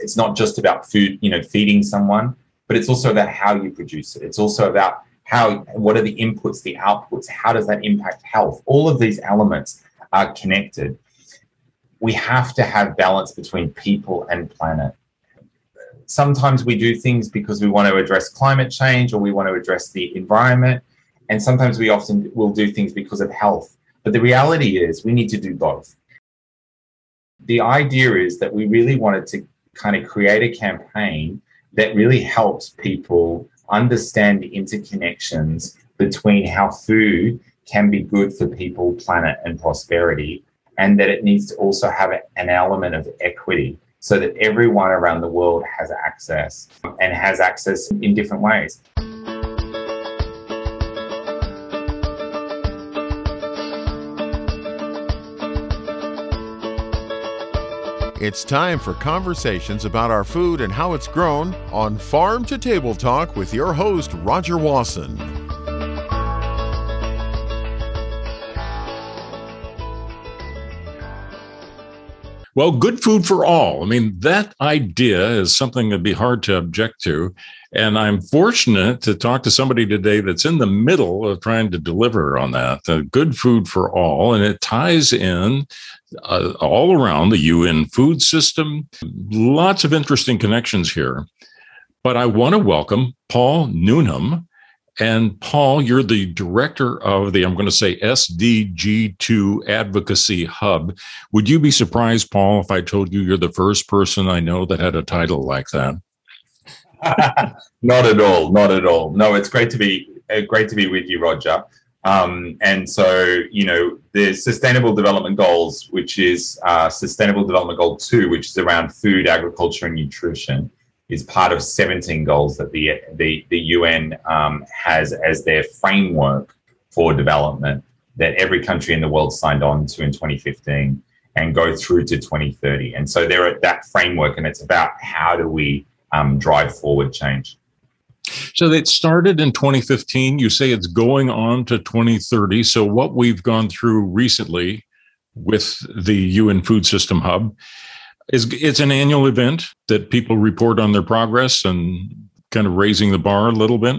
It's not just about food, you know, feeding someone, but it's also about how you produce it. It's also about how, what are the inputs, the outputs? How does that impact health? All of these elements are connected. We have to have balance between people and planet. Sometimes we do things because we want to address climate change or we want to address the environment. And sometimes we often will do things because of health. But the reality is we need to do both. The idea is that we really wanted to kind of create a campaign that really helps people understand the interconnections between how food can be good for people, planet, and prosperity, and that it needs to also have an element of equity so that everyone around the world has access um, and has access in different ways. It's time for conversations about our food and how it's grown on Farm to Table Talk with your host, Roger Wasson. Well, good food for all. I mean, that idea is something that'd be hard to object to. And I'm fortunate to talk to somebody today that's in the middle of trying to deliver on that. Uh, good food for all. And it ties in uh, all around the UN food system. Lots of interesting connections here. But I want to welcome Paul Newnham. And Paul, you're the director of the, I'm going to say SDG2 Advocacy Hub. Would you be surprised, Paul, if I told you you're the first person I know that had a title like that? not at all. Not at all. No, it's great to be uh, great to be with you, Roger. Um, and so, you know, the Sustainable Development Goals, which is uh, Sustainable Development Goal 2, which is around food, agriculture, and nutrition, is part of 17 goals that the, the, the UN um, has as their framework for development that every country in the world signed on to in 2015 and go through to 2030. And so they're at that framework, and it's about how do we um, drive forward change. So it started in 2015. You say it's going on to 2030. So what we've gone through recently with the UN Food System Hub is it's an annual event that people report on their progress and kind of raising the bar a little bit.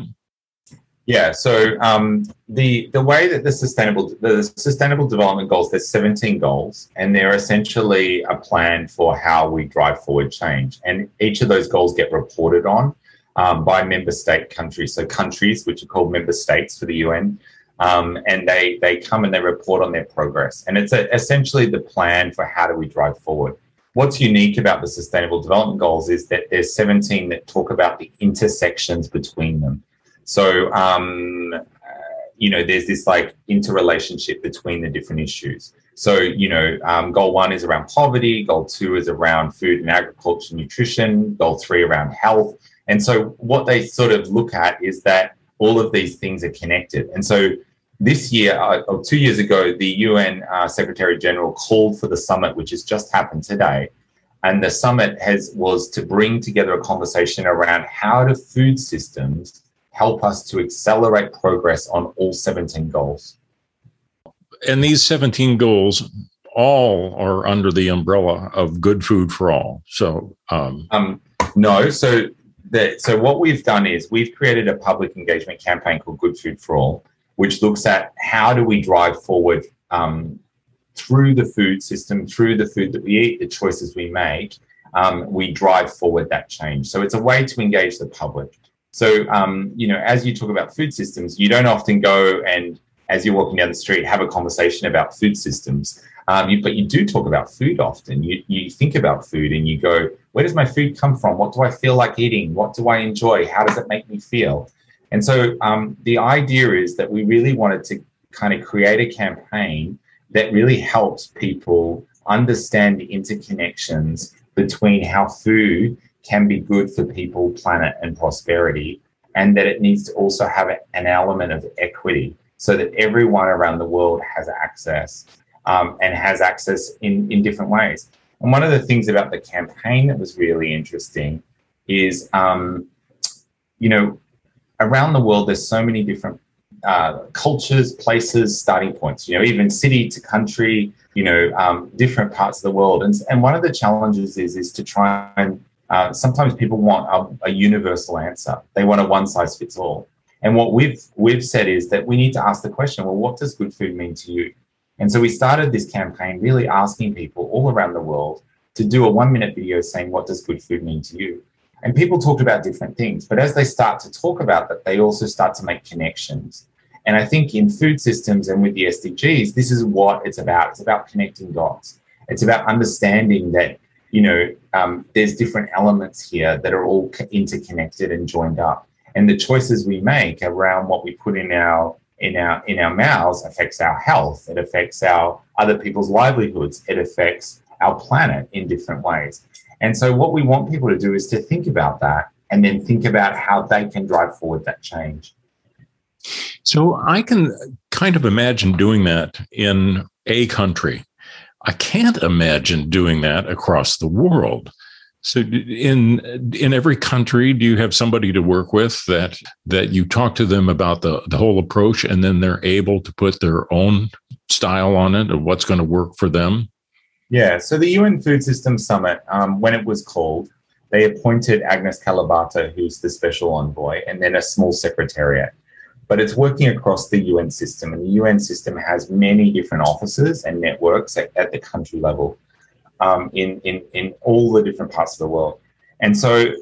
Yeah. So um, the the way that the sustainable the sustainable development goals there's 17 goals and they're essentially a plan for how we drive forward change and each of those goals get reported on um, by member state countries. So countries, which are called member states for the UN, um, and they they come and they report on their progress. And it's a, essentially the plan for how do we drive forward. What's unique about the Sustainable Development Goals is that there's 17 that talk about the intersections between them. So um, uh, you know, there's this like interrelationship between the different issues. So, you know, um, goal one is around poverty, goal two is around food and agriculture, nutrition, goal three around health, and so what they sort of look at is that all of these things are connected. And so this year, uh, or two years ago, the UN uh, Secretary General called for the summit, which has just happened today. And the summit has was to bring together a conversation around how do food systems help us to accelerate progress on all 17 goals. And these 17 goals all are under the umbrella of good food for all. So, um, um, no. So that so what we've done is we've created a public engagement campaign called Good Food for All, which looks at how do we drive forward um, through the food system, through the food that we eat, the choices we make, um, we drive forward that change. So it's a way to engage the public. So um, you know, as you talk about food systems, you don't often go and as you're walking down the street have a conversation about food systems. Um, you, but you do talk about food often. You, you think about food and you go, where does my food come from? What do I feel like eating? What do I enjoy? How does it make me feel? And so um, the idea is that we really wanted to kind of create a campaign that really helps people understand the interconnections between how food can be good for people, planet, and prosperity, and that it needs to also have an element of equity so that everyone around the world has access um, and has access in, in different ways. And one of the things about the campaign that was really interesting is, um, you know, around the world, there's so many different uh, cultures, places, starting points, you know, even city to country, you know, um, different parts of the world. And, and one of the challenges is, is to try and uh, sometimes people want a, a universal answer. They want a one size fits all. And what we've we've said is that we need to ask the question, well, what does good food mean to you? And so we started this campaign really asking people all around the world to do a one minute video saying, what does good food mean to you? And people talked about different things. But as they start to talk about that, they also start to make connections. And I think in food systems and with the SDGs, this is what it's about. It's about connecting dots. It's about understanding that, you know, um, there's different elements here that are all interconnected and joined up. And the choices we make around what we put in our in our in our mouths affects our health. It affects our other people's livelihoods. It affects our planet in different ways. And so, what we want people to do is to think about that and then think about how they can drive forward that change. So, I can kind of imagine doing that in a country. I can't imagine doing that across the world. So in in every country, do you have somebody to work with that that you talk to them about the, the whole approach and then they're able to put their own style on it of what's going to work for them? Yeah. So the UN Food Systems Summit, um, when it was called, they appointed Agnes Kalibata, who's the special envoy, and then a small secretariat. But it's working across the UN system, and the UN system has many different offices and networks at, at the country level um, in, in, in all the different parts of the world. And so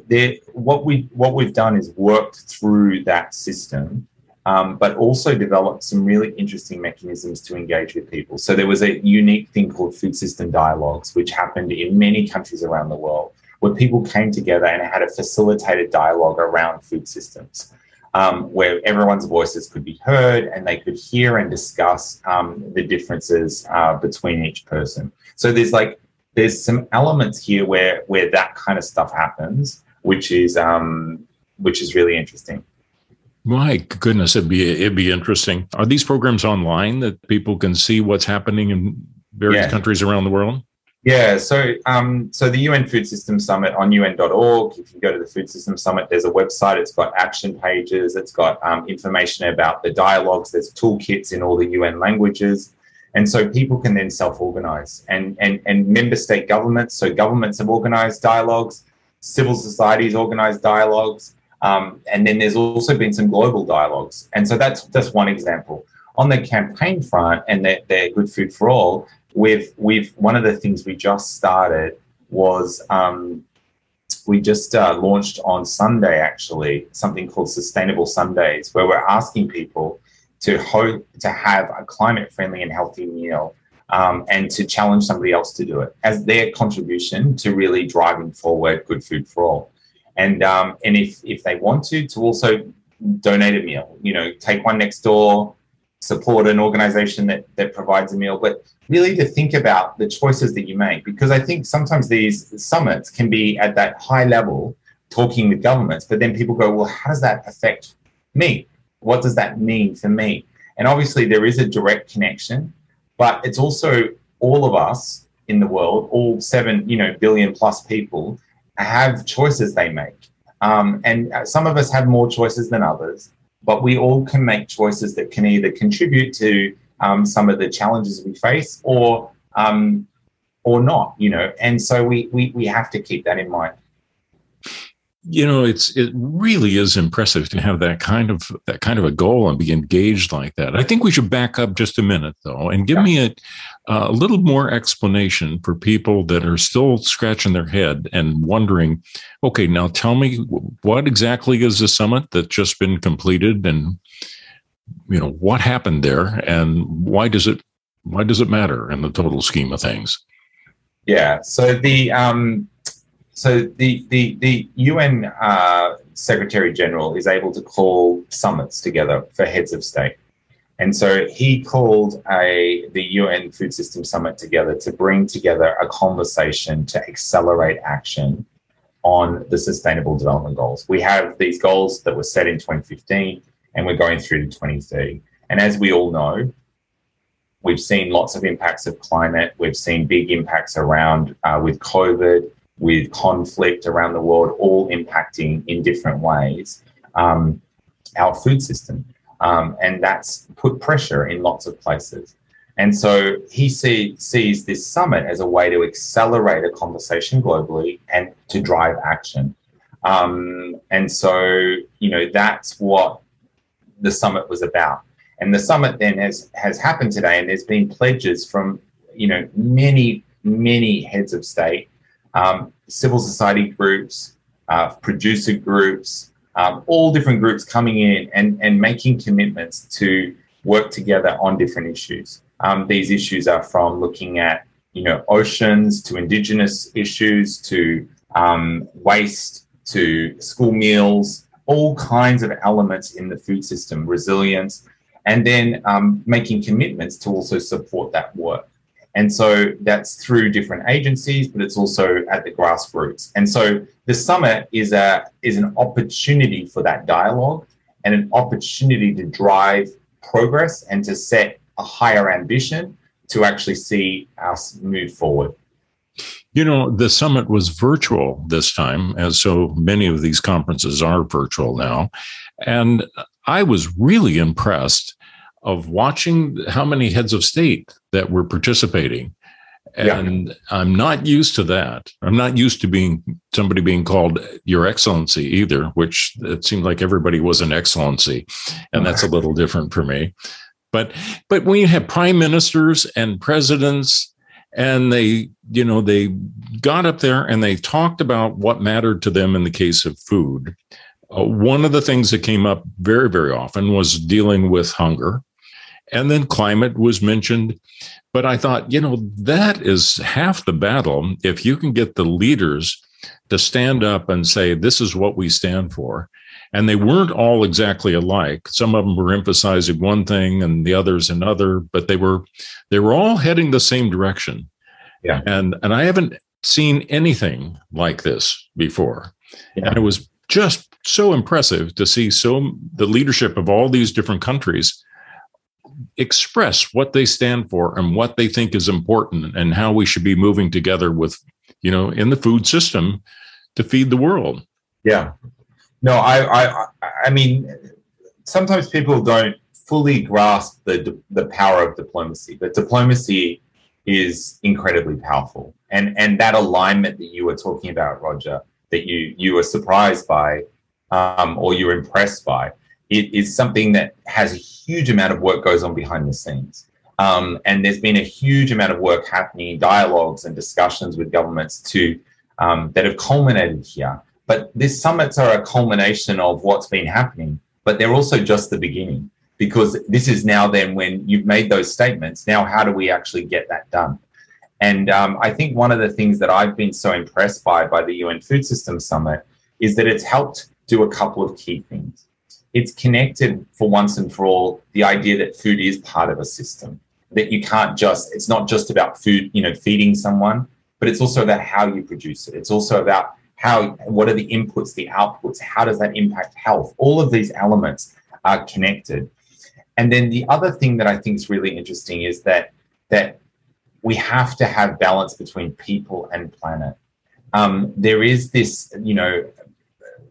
what we what we've done is worked through that system um, but also developed some really interesting mechanisms to engage with people. So there was a unique thing called food system dialogues, which happened in many countries around the world, where people came together and had a facilitated dialogue around food systems. Um, where everyone's voices could be heard and they could hear and discuss um, the differences uh, between each person. So there's like there's some elements here where where that kind of stuff happens, which is um, which is really interesting. My goodness, it'd be it'd be interesting. Are these programs online that people can see what's happening in various yeah. countries around the world? Yeah, so um, so the UN Food System Summit on UN.org. If you go to the Food System Summit, there's a website. It's got action pages. It's got um, information about the dialogues. There's toolkits in all the UN languages, and so people can then self-organize. And and and member state governments. So governments have organized dialogues. Civil societies organized dialogues. Um, and then there's also been some global dialogues. And so that's just one example. On the campaign front and the, the Good Food for All, we've, we've, one of the things we just started was um, we just uh, launched on Sunday, actually, something called Sustainable Sundays, where we're asking people to, ho- to have a climate friendly and healthy meal um, and to challenge somebody else to do it as their contribution to really driving forward good food for all and um, and if if they want to, to also donate a meal. You know, take one next door, support an organization that that provides a meal, but really to think about the choices that you make because I think sometimes these summits can be at that high level talking with governments, but then people go, well, how does that affect me? What does that mean for me? And obviously, there is a direct connection, but it's also all of us in the world, all seven, you know, billion plus people have choices they make. Um, and some of us have more choices than others, but we all can make choices that can either contribute to um, some of the challenges we face or um, or not, you know. And so we, we we have to keep that in mind you know it's it really is impressive to have that kind of that kind of a goal and be engaged like that i think we should back up just a minute though and give yeah. me a, a little more explanation for people that are still scratching their head and wondering okay now tell me what exactly is the summit that's just been completed and you know what happened there and why does it why does it matter in the total scheme of things yeah so the um so the the the UN uh, Secretary General is able to call summits together for heads of state, and so he called a the UN Food System Summit together to bring together a conversation to accelerate action on the Sustainable Development Goals. We have these goals that were set in 2015, and we're going through to 2030. And as we all know, we've seen lots of impacts of climate. We've seen big impacts around uh, with COVID with conflict around the world, all impacting in different ways um, our food system. Um, and that's put pressure in lots of places. And so he see, sees this summit as a way to accelerate a conversation globally and to drive action. Um, and so, you know, that's what the summit was about. And the summit then has has happened today, and there's been pledges from you know many many heads of state, um, civil society groups, uh, producer groups, um, all different groups coming in and and making commitments to work together on different issues. Um, these issues are from looking at you know oceans to indigenous issues to um, waste to school meals, all kinds of elements in the food system, resilience, and then um, making commitments to also support that work. And so that's through different agencies, but it's also at the grassroots. And so the summit is a is an opportunity for that dialogue and an opportunity to drive progress and to set a higher ambition to actually see us move forward. You know, the summit was virtual this time, as so many of these conferences are virtual now. And I was really impressed of watching how many heads of state that were participating. And yeah. I'm not used to that. I'm not used to being somebody being called Your Excellency either, which it seemed like everybody was an excellency. And that's a little different for me. But but when you have prime ministers and presidents and they you know they got up there and they talked about what mattered to them in the case of food uh, one of the things that came up very very often was dealing with hunger and then climate was mentioned. But i thought you know that is half the battle if you can get the leaders to stand up and say this is what we stand for. And they weren't all exactly alike. Some of them were emphasizing one thing and the others another but they were they were all heading the same direction. Yeah. And and i haven't seen anything like this before. Yeah. and it was just so impressive to see so the leadership of all these different countries express what they stand for and what they think is important and how we should be moving together with you know in the food system to feed the world. Yeah. No i i i mean sometimes people don't fully grasp the the power of diplomacy but diplomacy is incredibly powerful. And and that alignment that you were talking about roger that you you were surprised by um, or you're impressed by it is something that has a huge amount of work goes on behind the scenes. Um, and there's been a huge amount of work happening, dialogues and discussions with governments to um, that have culminated here. But these summits are a culmination of what's been happening, but they're also just the beginning because this is now then when you've made those statements. Now, how do we actually get that done? And um, I think one of the things that I've been so impressed by by the UN Food Systems Summit is that it's helped do a couple of key things it's connected for once and for all the idea that food is part of a system. That you can't just it's not just about food you know feeding someone but it's also about how you produce it. It's also about how what are the inputs the outputs how does that impact health? All of these elements are connected. And then the other thing that i think is really interesting is that that we have to have balance between people and planet. Um, there is this you know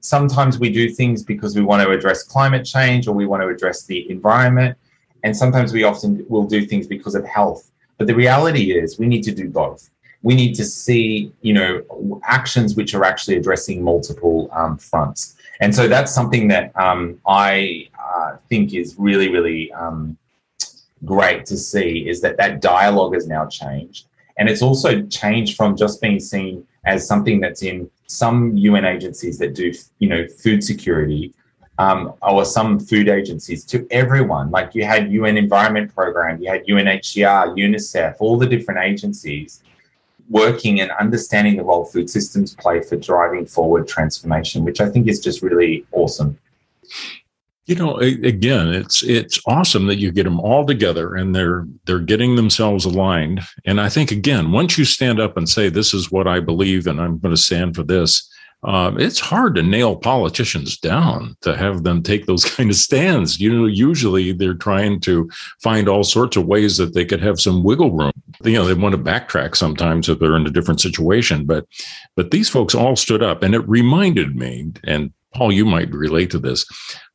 sometimes we do things because we want to address climate change or we want to address the environment. And sometimes we often will do things because of health. But the reality is we need to do both. We need to see, you know, actions which are actually addressing multiple um, fronts. And so that's something that um, I uh, think is really, really um, great to see is that that dialogue has now changed. And it's also changed from just being seen as something that's in some UN agencies that do, you know, food security, um, or some food agencies to everyone. Like you had UN Environment Program, you had UNHCR, UNICEF, all the different agencies working and understanding the role food systems play for driving forward transformation, which I think is just really awesome. You know, again, it's it's awesome that you get them all together and they're they're getting themselves aligned. And I think again, once you stand up and say this is what I believe and I'm going to stand for this, um, it's hard to nail politicians down to have them take those kind of stands. You know, usually they're trying to find all sorts of ways that they could have some wiggle room. You know, they want to backtrack sometimes if they're in a different situation. But but these folks all stood up, and it reminded me, and Paul, you might relate to this.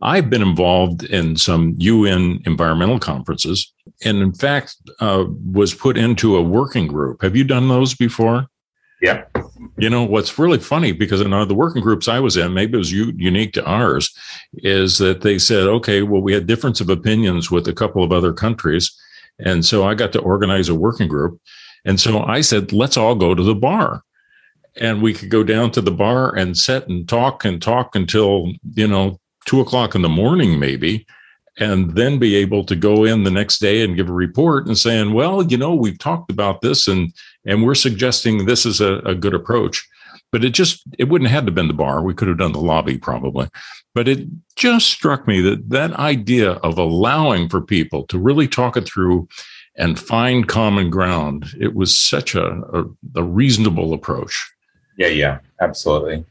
I've been involved in some UN environmental conferences, and in fact uh, was put into a working group. Have you done those before? Yeah. You know what's really funny because in the working groups I was in, maybe it was u- unique to ours, is that they said, okay, well, we had difference of opinions with a couple of other countries, and so I got to organize a working group, and so I said, let's all go to the bar, and we could go down to the bar and sit and talk and talk until you know two o'clock in the morning, maybe, and then be able to go in the next day and give a report and saying, well, you know, we've talked about this and and we're suggesting this is a, a good approach. But it just it wouldn't have had to been the bar. We could have done the lobby probably. But it just struck me that that idea of allowing for people to really talk it through and find common ground, it was such a, a, a reasonable approach. Yeah, yeah, absolutely.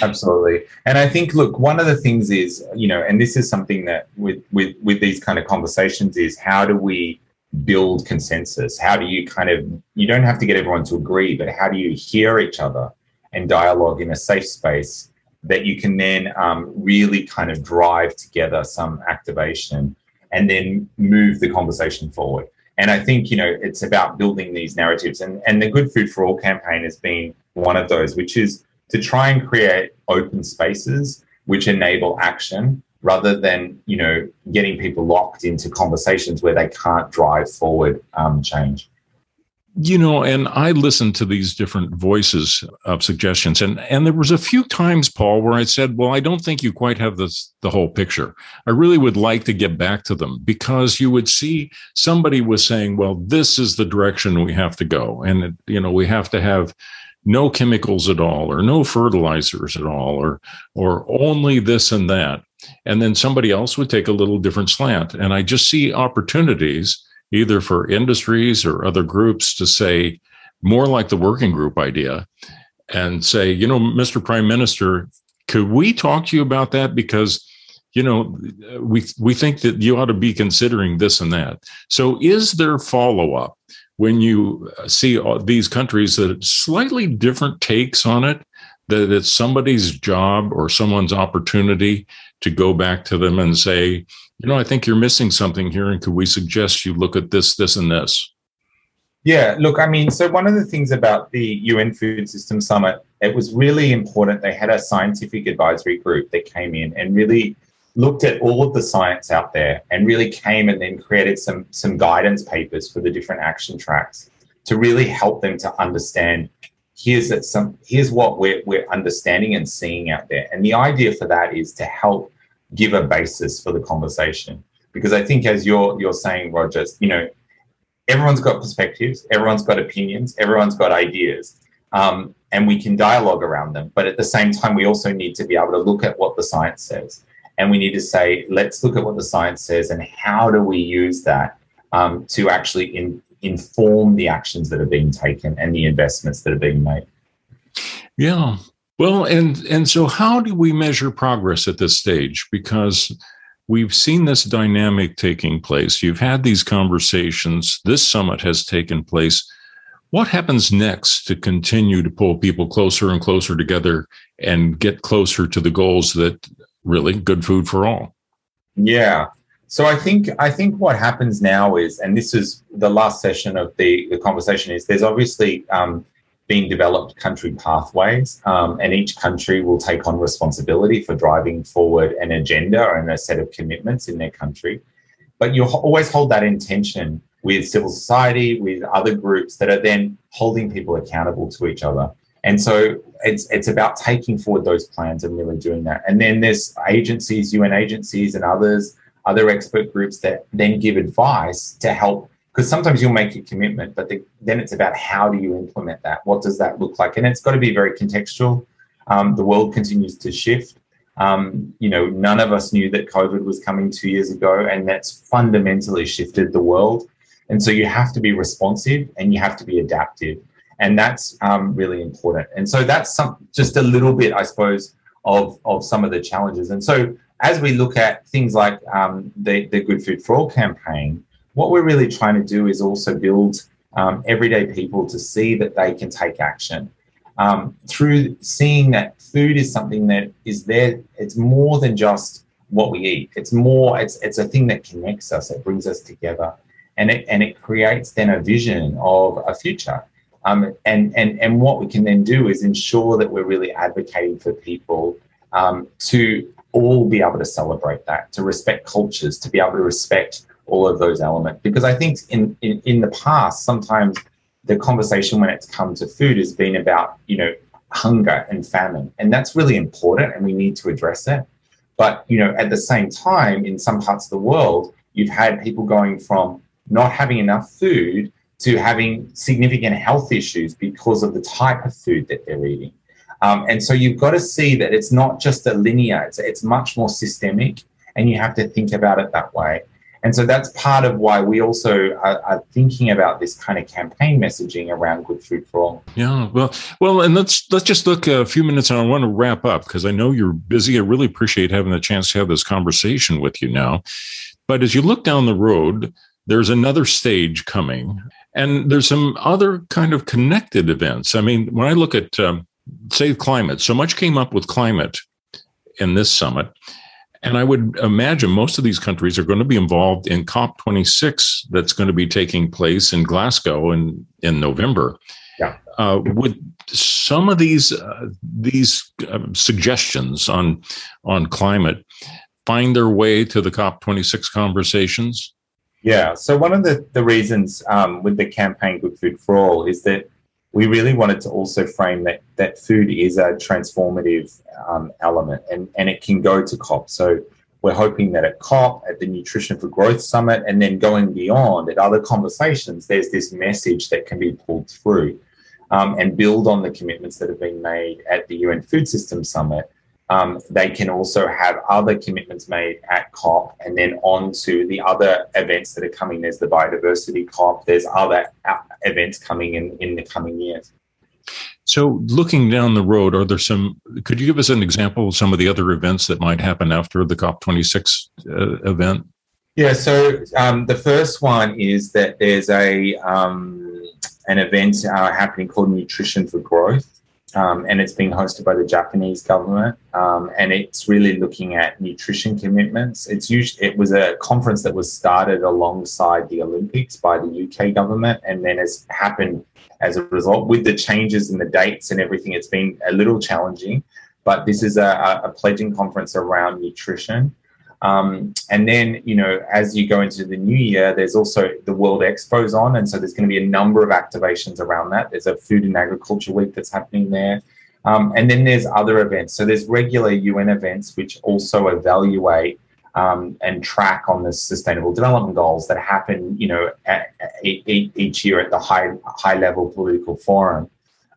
Absolutely. And I think, look, one of the things is, you know, and this is something that with with with these kind of conversations is how do we build consensus? How do you kind of you don't have to get everyone to agree, but how do you hear each other and dialogue in a safe space that you can then um, really kind of drive together some activation and then move the conversation forward. And I think, you know, it's about building these narratives. And, and the Good Food for All campaign has been one of those, which is to try and create open spaces which enable action rather than you know getting people locked into conversations where they can't drive forward um, change you know and i listened to these different voices of suggestions and and there was a few times paul where i said well i don't think you quite have this the whole picture. I really would like to get back to them because you would see somebody was saying well this is the direction we have to go and it, you know we have to have no chemicals at all or no fertilizers at all or or only this and that. And then somebody else would take a little different slant and i just see opportunities either for industries or other groups to say more like the working group idea and say you know mr prime minister could we talk to you about that? Because you know we we think that you ought to be considering this and that. So is there follow up when you see these countries that slightly different takes on it, that it's somebody's job or someone's opportunity to go back to them and say, you know, I think you're missing something here, and could we suggest you look at this, this, and this? Yeah, look, I mean, so one of the things about the UN Food System Summit, it was really important. They had a scientific advisory group that came in and really looked at all of the science out there and really came and then created some some guidance papers for the different action tracks to really help them to understand here's that some here's what we're, we're understanding and seeing out there. And the idea for that is to help give a basis for the conversation. Because i think as you're you're saying Rogers, you know everyone's got perspectives everyone's got opinions everyone's got ideas um, and we can dialogue around them. But at the same time we also need to be able to look at what the science says. And we need to say, let's look at what the science says and how do we use that um, to actually in, inform the actions that are being taken and the investments that are being made. Yeah. Well, and and so how do we measure progress at this stage? Because we've seen this dynamic taking place. You've had these conversations. This summit has taken place. What happens next to continue to pull people closer and closer together and get closer to the goals that really good food for all. Yeah. So I think I think what happens now is, and this is the last session of the, the conversation, is there's obviously um, being developed country pathways, um, and each country will take on responsibility for driving forward an agenda and a set of commitments in their country. But you always hold that intention with civil society, with other groups that are then holding people accountable to each other. And so it's it's about taking forward those plans and really doing that. And then there's agencies, UN agencies, and others, other expert groups that then give advice to help. Because sometimes you'll make a commitment, but the, then it's about how do you implement that? What does that look like? And it's got to be very contextual. Um, the world continues to shift. Um, you know, none of us knew that COVID was coming two years ago, and that's fundamentally shifted the world. And so you have to be responsive and you have to be adaptive and that's um, really important. And so that's some just a little bit, I suppose, of of some of the challenges. And so as we look at things like um, the the Good Food for All campaign, what we're really trying to do is also build um, everyday people to see that they can take action um, through seeing that food is something that is there. It's more than just what we eat. It's more. It's it's a thing that connects us. It brings us together. and it and it creates then a vision of a future. Um, and and and what we can then do is ensure that we're really advocating for people um, to all be able to celebrate that, to respect cultures, to be able to respect all of those elements. Because I think in in, in the past, sometimes the conversation when it's come to food has been about you know hunger and famine, and that's really important, and we need to address it. But you know, at the same time, in some parts of the world, you've had people going from not having enough food to having significant health issues because of the type of food that they're eating. Um, and so you've got to see that it's not just a linear, it's, it's much more systemic, and you have to think about it that way. And so that's part of why we also are, are, thinking about this kind of campaign messaging around good food for all. Yeah, well, well, and let's let's just look a few minutes, and I want to wrap up because I know you're busy. I really appreciate having the chance to have this conversation with you now. But as you look down the road, there's another stage coming, and there's some other kind of connected events. I mean, when I look at um, say climate, so much came up with climate in this summit and I would imagine most of these countries are going to be involved in COP26 that's going to be taking place in Glasgow in, in November. Yeah. Uh, would some of these uh, these uh, suggestions on on climate find their way to the COP26 conversations? Yeah. So one of the the reasons um, with the campaign Good Food for All is that we really wanted to also frame that that food is a transformative um, element and, and it can go to COP. So we're hoping that at COP, at the Nutrition for Growth Summit, and then going beyond at other conversations, there's this message that can be pulled through um, and build on the commitments that have been made at the UN Food System Summit um, they can also have other commitments made at COP and then on to the other events that are coming. There's the biodiversity COP, there's other events coming in, in the coming years. So, looking down the road, are there some? Could you give us an example of some of the other events that might happen after the COP26 uh, event? Yeah. So um, the first one is that there's a um, an event uh, happening called Nutrition for Growth, um, and it's being hosted by the Japanese government, um, and it's really looking at nutrition commitments. It's usually it was a conference that was started alongside the Olympics by the UK government, and then has happened as a result with the changes in the dates and everything. It's been a little challenging, but this is a, a pledging conference around nutrition. Um, and then, you know, as you go into the new year, there's also the World Expos on. And so there's going to be a number of activations around that. There's a Food and Agriculture Week that's happening there. Um, and then there's other events. So there's regular UN events which also evaluate um, and track on the Sustainable Development Goals that happen, you know, at, at, each year at the high high level political forum.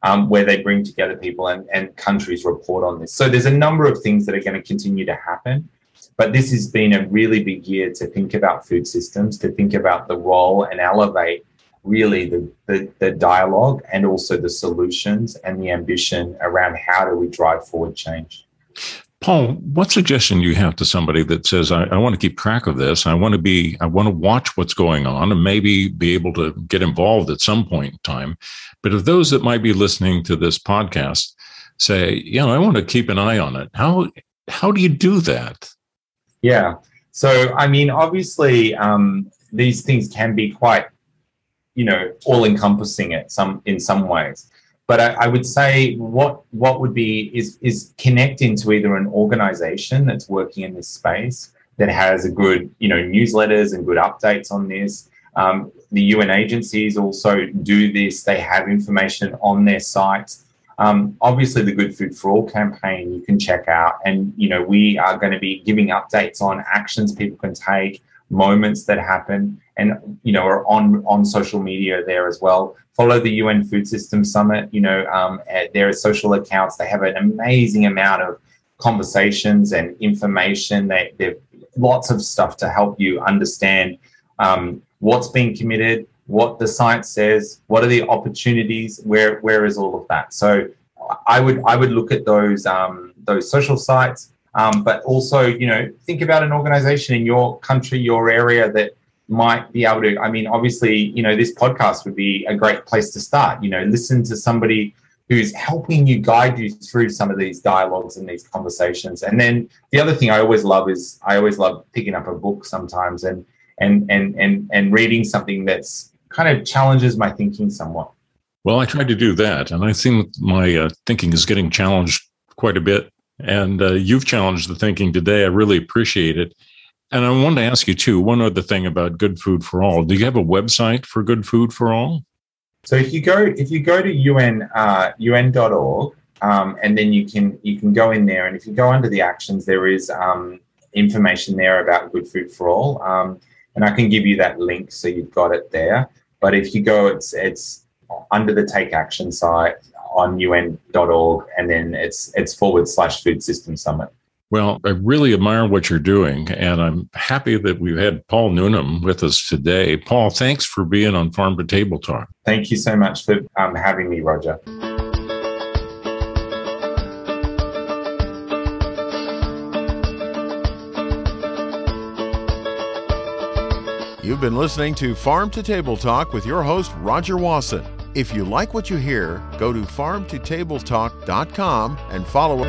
Um, where they bring together people and, and countries report on this. So there's a number of things that are going to continue to happen. But this has been a really big year to think about food systems, to think about the role and elevate really the, the, the, dialogue and also the solutions and the ambition around how do we drive forward change. Paul, what suggestion do you have to somebody that says, I, I want to keep track of this. I want to be, I want to watch what's going on and maybe be able to get involved at some point in time. But if those that might be listening to this podcast say, you know, I want to keep an eye on it, how, how do you do that? Yeah. So, I mean, obviously, um, these things can be quite, you know, all-encompassing at some in some ways. But I, I, would say what what would be is is connect into either an organization that's working in this space that has a good, you know, newsletters and good updates on this. Um, the UN agencies also do this. They have information on their sites um, obviously, the Good Food for All campaign you can check out, and you know we are going to be giving updates on actions people can take, moments that happen, and you know are on on social media there as well. Follow the UN Food System Summit. You know um, there are social accounts. They have an amazing amount of conversations and information. They they've lots of stuff to help you understand um, what's being committed, what the science says, what are the opportunities, where where is all of that? So I would I would look at those um, those social sites, um, but also you know think about an organization in your country, your area that might be able to. I mean, obviously, you know this podcast would be a great place to start. You know, listen to somebody who's helping you guide you through some of these dialogues and these conversations. And then the other thing I always love is I always love picking up a book sometimes and and and and and reading something that's kind of challenges my thinking somewhat. Well, I tried to do that, and I think my uh, thinking is getting challenged quite a bit. And uh, you've challenged the thinking today. I really appreciate it. And I wanted to ask you too one other thing about Good Food for All. Do you have a website for Good Food for All? So if you go if you go to un uh, un.org um, and then you can you can go in there and if you go under the actions there is um, information there about Good Food for All um, and I can give you that link so you've got it there. But if you go, it's it's under the Take Action site on un.org and then it's it's forward slash Food System Summit. Well, I really admire what you're doing, and I'm happy that we've had Paul Newnham with us today. Paul, thanks for being on Farm to Table Talk. Thank you so much for um, having me, Roger. You've been listening to Farm to Table Talk with your host, Roger Wasson. If you like what you hear, go to farmtotabletalk.com and follow